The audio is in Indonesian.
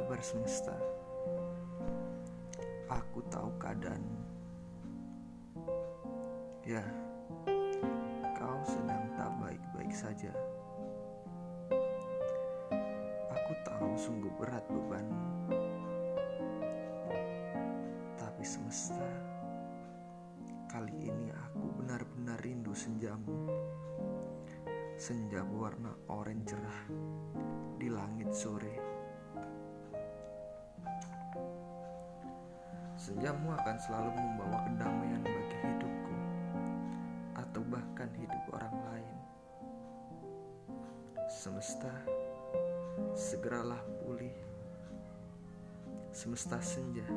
pendengar semesta. Aku tahu keadaanmu. Ya, kau sedang tak baik-baik saja. Aku tahu sungguh berat bebanmu. Tapi semesta, kali ini aku benar-benar rindu senjamu. Senja berwarna oranye cerah di langit sore. Senjamu akan selalu membawa kedamaian bagi hidupku atau bahkan hidup orang lain. Semesta, segeralah pulih. Semesta senja.